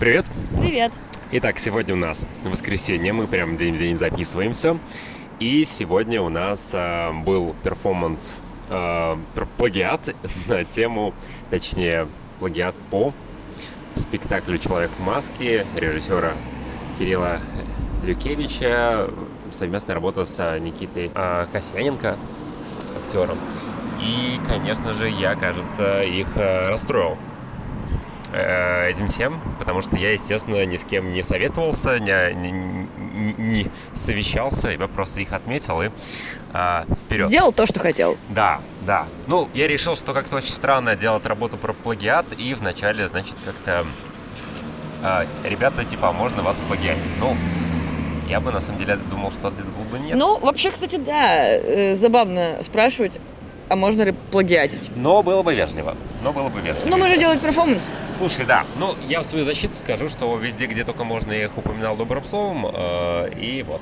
Привет. Привет. Итак, сегодня у нас воскресенье, мы прям день в день записываем все. И сегодня у нас э, был перформанс э, плагиат на тему, точнее, плагиат по спектаклю «Человек в маске» режиссера Кирилла Люкевича, совместная работа с Никитой э, Касьяненко, актером. И, конечно же, я, кажется, их э, расстроил э, этим всем, потому что я, естественно, ни с кем не советовался, не, не, не совещался, я просто их отметил и э, вперед. Делал то, что хотел. Да, да. Ну, я решил, что как-то очень странно делать работу про плагиат, и вначале, значит, как-то э, ребята, типа, «А можно вас плагиатить? Ну, я бы на самом деле думал, что ответ был бы нет. Ну, вообще, кстати, да, э, забавно спрашивать, а можно ли плагиатить? Но было бы вежливо. Но было бы вежливо. Ну, мы же делаем перформанс. Слушай, да. Ну, я в свою защиту скажу, что везде, где только можно, я их упоминал добрым словом. Э, и вот.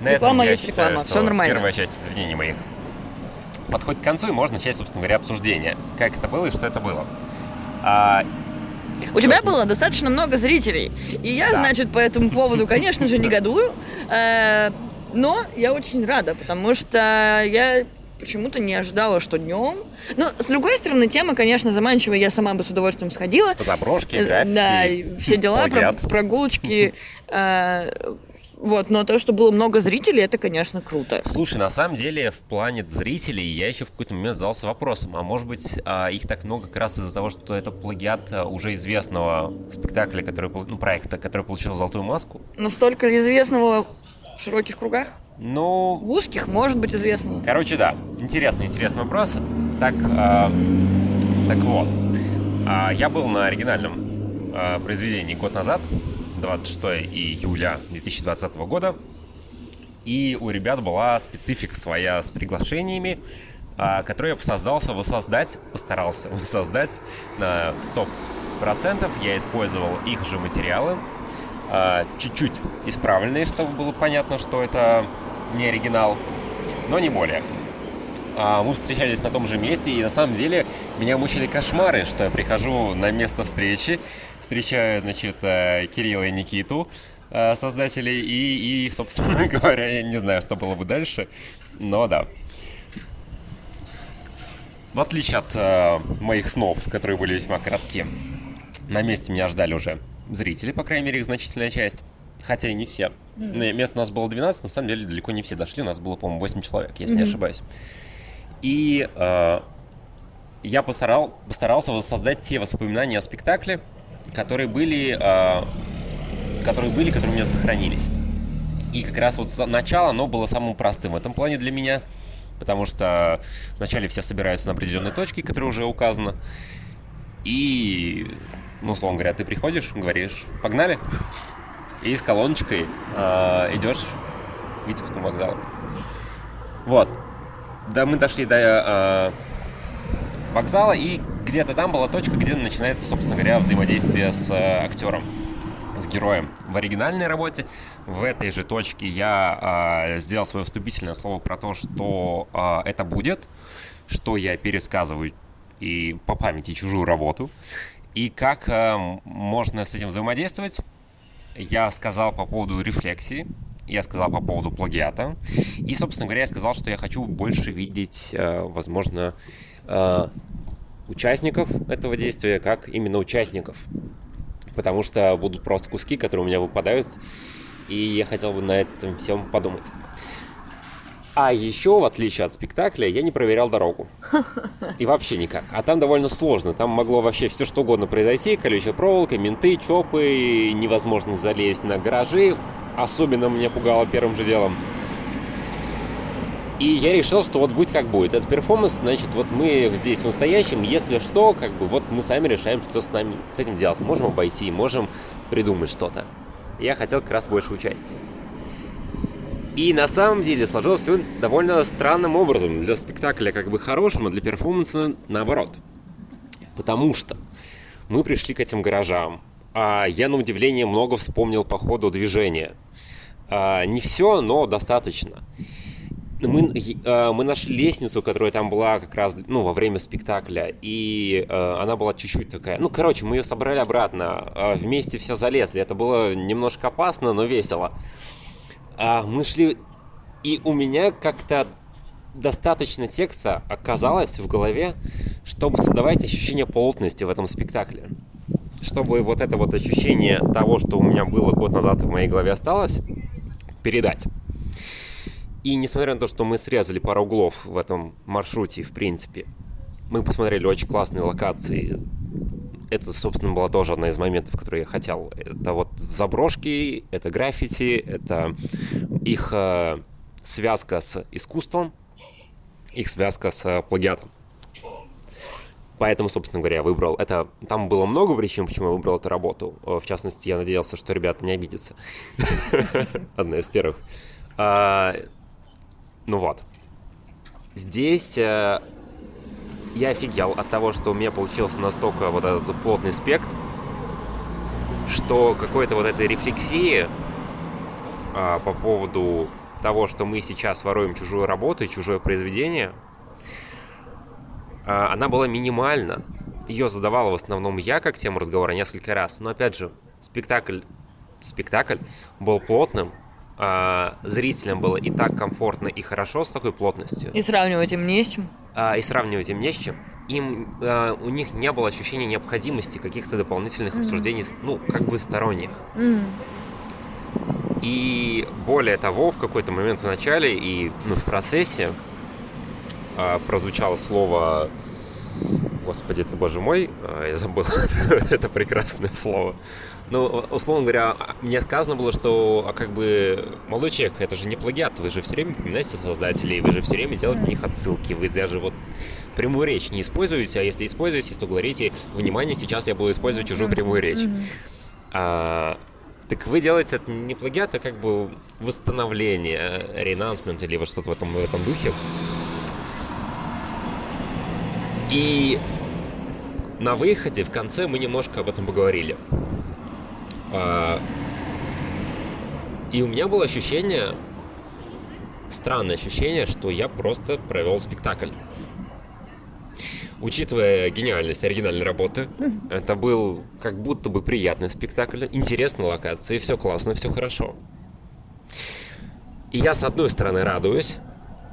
На реклама этом я есть считаю, реклама. Все нормально. Первая часть извинений моих подходит к концу, и можно начать, собственно говоря, обсуждение. Как это было и что это было. А, у тебя было достаточно много зрителей. И я, да. значит, по этому поводу, конечно же, негодую. Э, но я очень рада, потому что я почему-то не ожидала, что днем. Но, с другой стороны, тема, конечно, заманчивая. Я сама бы с удовольствием сходила. Заброшки, э, граффити. Да, все дела, про, прогулочки. Э, вот, но то, что было много зрителей, это, конечно, круто. Слушай, на самом деле, в плане зрителей я еще в какой-то момент задался вопросом, а может быть, а, их так много как раз из-за того, что это плагиат а, уже известного спектакля, который, ну, проекта, который получил «Золотую маску»? Настолько ли известного в широких кругах? Ну... В узких может быть известно. Короче, да. Интересный, интересный вопрос. Так, э, так вот. Э, я был на оригинальном э, произведении год назад, 26 июля 2020 года. И у ребят была специфика своя с приглашениями, э, которую я создался воссоздать, постарался воссоздать на 100%. Я использовал их же материалы, чуть-чуть исправленные, чтобы было понятно, что это не оригинал, но не более. А мы встречались на том же месте, и на самом деле меня мучили кошмары, что я прихожу на место встречи, встречаю, значит, э, Кирилла и Никиту, э, создателей, и, и, собственно говоря, я не знаю, что было бы дальше, но да. В отличие от э, моих снов, которые были весьма коротки, на месте меня ждали уже зрители, по крайней мере, их значительная часть. Хотя и не все. Mm-hmm. Мест у нас было 12, на самом деле далеко не все дошли. У нас было, по-моему, 8 человек, если mm-hmm. не ошибаюсь. И э, я постарал, постарался воссоздать те воспоминания о спектакле, которые были, э, которые были, которые у меня сохранились. И как раз вот начало, оно было самым простым в этом плане для меня, потому что вначале все собираются на определенной точке, которая уже указана. И, ну, условно говоря, ты приходишь, говоришь, погнали, и с колоночкой э, идешь к Витебскому вокзалу. Вот. Да, мы дошли до э, вокзала, и где-то там была точка, где начинается, собственно говоря, взаимодействие с э, актером, с героем. В оригинальной работе в этой же точке я э, сделал свое вступительное слово про то, что э, это будет, что я пересказываю и по памяти чужую работу, и как э, можно с этим взаимодействовать я сказал по поводу рефлексии, я сказал по поводу плагиата. И, собственно говоря, я сказал, что я хочу больше видеть, э, возможно, э, участников этого действия, как именно участников. Потому что будут просто куски, которые у меня выпадают, и я хотел бы на этом всем подумать. А еще, в отличие от спектакля, я не проверял дорогу. И вообще никак. А там довольно сложно. Там могло вообще все что угодно произойти. Колючая проволока, менты, чопы, невозможно залезть на гаражи. Особенно меня пугало первым же делом. И я решил, что вот будет как будет. Это перформанс, значит, вот мы здесь в настоящем, если что, как бы вот мы сами решаем, что с нами с этим делать. Можем обойти, можем придумать что-то. Я хотел как раз больше участия. И на самом деле сложилось все довольно странным образом. Для спектакля как бы хорошим, а для перформанса наоборот. Потому что мы пришли к этим гаражам. А я, на удивление, много вспомнил по ходу движения. А, не все, но достаточно. мы, э, мы нашли лестницу, которая там была как раз, ну, во время спектакля, и э, она была чуть-чуть такая, ну, короче, мы ее собрали обратно, э, вместе все залезли, это было немножко опасно, но весело. А мы шли, и у меня как-то достаточно текста оказалось в голове, чтобы создавать ощущение плотности в этом спектакле. Чтобы вот это вот ощущение того, что у меня было год назад в моей голове осталось, передать. И несмотря на то, что мы срезали пару углов в этом маршруте, в принципе, мы посмотрели очень классные локации. Это, собственно, была тоже одна из моментов, которые я хотел. Это вот заброшки, это граффити, это их э, связка с искусством, их связка с плагиатом. Поэтому, собственно говоря, я выбрал это. Там было много причин, почему я выбрал эту работу. В частности, я надеялся, что ребята не обидятся. Одна из первых. А, ну вот. Здесь э, я офигел от того, что у меня получился настолько вот этот плотный спектр, что какой-то вот этой рефлексии а, по поводу того, что мы сейчас воруем чужую работу и чужое произведение, а, она была минимальна. Ее задавала в основном я как тему разговора несколько раз. Но опять же, спектакль, спектакль был плотным, а, зрителям было и так комфортно и хорошо с такой плотностью. И сравнивать им не с чем. А, и сравнивать им не с чем. Им, а, у них не было ощущения необходимости каких-то дополнительных mm-hmm. обсуждений, ну, как бы сторонних. Mm-hmm. И более того, в какой-то момент в начале и ну, в процессе а, прозвучало слово Господи, это боже мой, а, я забыл это прекрасное слово. Ну, условно говоря, мне сказано было, что а как бы молодой человек, это же не плагиат, вы же все время упоминаете создателей, вы же все время делаете на них отсылки, вы даже вот прямую речь не используете, а если используете, то говорите, внимание, сейчас я буду использовать чужую прямую речь. А, так вы делаете это не плагиат, а как бы восстановление, ренансмент или вот что-то в этом, в этом духе. И на выходе, в конце, мы немножко об этом поговорили. А, и у меня было ощущение, странное ощущение, что я просто провел спектакль. Учитывая гениальность оригинальной работы, это был как будто бы приятный спектакль, интересная локация, все классно, все хорошо. И я, с одной стороны, радуюсь,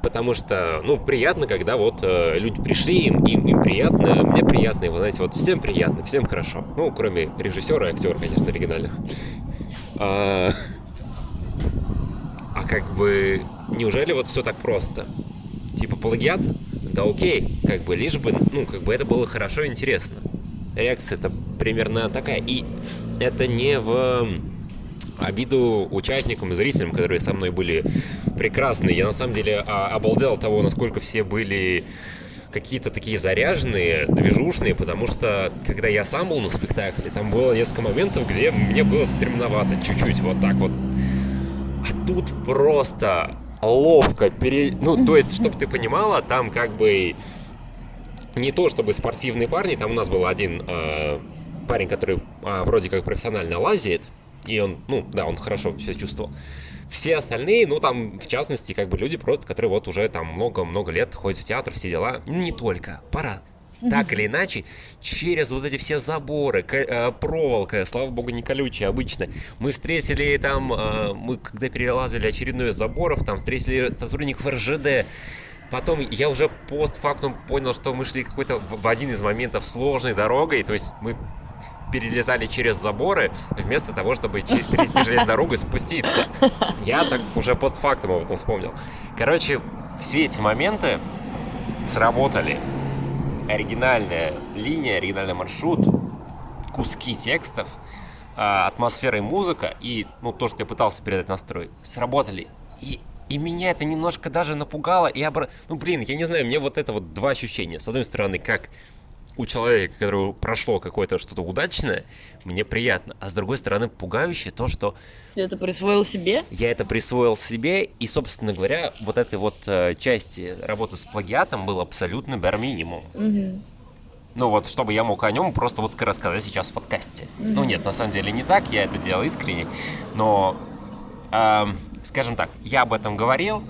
потому что, ну, приятно, когда вот э, люди пришли, им, им, им приятно, мне приятно, и вы знаете, вот всем приятно, всем хорошо. Ну, кроме режиссера и актера, конечно, оригинальных. А, а как бы, неужели вот все так просто? Типа плагиат? Да окей, как бы, лишь бы, ну, как бы это было хорошо и интересно. Реакция это примерно такая. И это не в обиду участникам и зрителям, которые со мной были прекрасные. Я на самом деле а, обалдел от того, насколько все были какие-то такие заряженные, движушные, потому что когда я сам был на спектакле, там было несколько моментов, где мне было стремновато чуть-чуть вот так вот. А тут просто ловко пере... Ну, то есть, чтобы ты понимала, там как бы не то чтобы спортивные парни, там у нас был один э, парень, который э, вроде как профессионально лазит, и он, ну, да, он хорошо себя чувствовал. Все остальные, ну, там, в частности, как бы люди просто, которые вот уже там много-много лет ходят в театр, все дела. Не только, пора. Так или иначе, через вот эти все заборы, э, проволока, слава богу, не колючая обычно. Мы встретили там, э, мы когда перелазили очередной из заборов, там встретили сотрудников РЖД, Потом я уже постфактум понял, что мы шли какой-то в один из моментов сложной дорогой, то есть мы перелезали через заборы, вместо того, чтобы перейти железную дорогу и спуститься. Я так уже постфактум об этом вспомнил. Короче, все эти моменты сработали. Оригинальная линия, оригинальный маршрут, куски текстов, а, атмосфера и музыка, и ну, то, что я пытался передать настрой, сработали. И и меня это немножко даже напугало. И обра... Ну, блин, я не знаю, мне вот это вот два ощущения. С одной стороны, как у человека, которого прошло какое-то что-то удачное, мне приятно. А с другой стороны, пугающе то, что... Ты это присвоил себе? Я это присвоил себе, и, собственно говоря, вот этой вот э, части работы с плагиатом был абсолютно бар минимум. Угу. Ну вот, чтобы я мог о нем просто вот рассказать сейчас в подкасте. Угу. Ну нет, на самом деле не так, я это делал искренне, но, э, скажем так, я об этом говорил,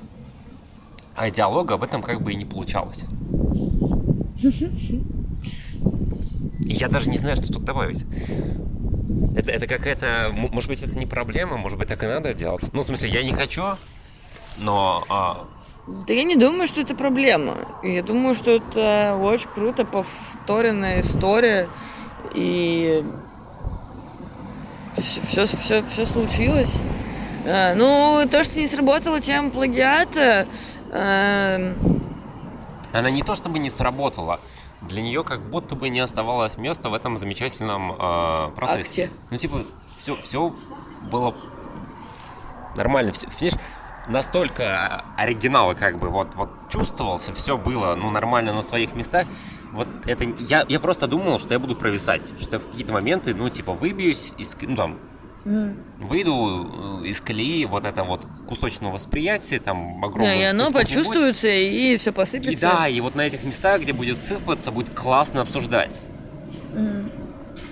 а диалога об этом как бы и не получалось. Я даже не знаю, что тут добавить. Это, это какая-то... Может быть, это не проблема, может быть, так и надо делать. Ну, в смысле, я не хочу, но... А... Да я не думаю, что это проблема. Я думаю, что это очень круто повторенная история. И все, все, все случилось. А, ну, то, что не сработала тема плагиата... А... Она не то чтобы не сработала, для нее как будто бы не оставалось места в этом замечательном э, процессе. Акте. Ну, типа, все, все было нормально. Все, понимаешь, настолько оригинала как бы вот, вот чувствовался, все было, ну, нормально на своих местах. Вот это, я, я просто думал, что я буду провисать, что в какие-то моменты, ну, типа, выбьюсь из, ну, там, mm. выйду э, из колеи вот это вот кусочного восприятия, там, огромное. Да, и оно почувствуется, будет. и все посыпется. И да, и вот на этих местах, где будет сыпаться, будет классно обсуждать. Mm.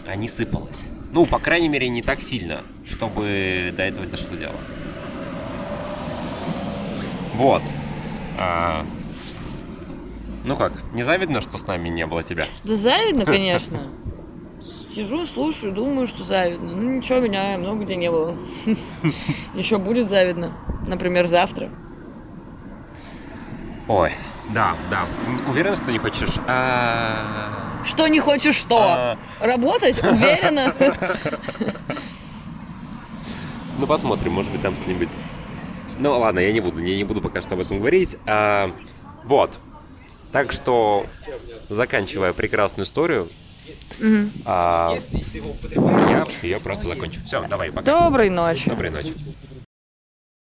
А не сыпалось. Ну, по крайней мере, не так сильно, чтобы до этого это что дело. Вот. А, ну как, не завидно, что с нами не было тебя? Да завидно, конечно. Сижу, слушаю, думаю, что завидно. Ну ничего, меня много где не было. Еще будет завидно. Например, завтра. Ой, да, да. Уверена, что не хочешь? А... Что не хочешь что? А... Работать? Уверена. Ну посмотрим, может быть там что-нибудь ну ладно, я не буду, я не буду пока что об этом говорить. А, вот. Так что, заканчивая прекрасную историю, угу. а, я ее просто закончу. Все, давай, пока. Доброй ночи. Доброй ночи.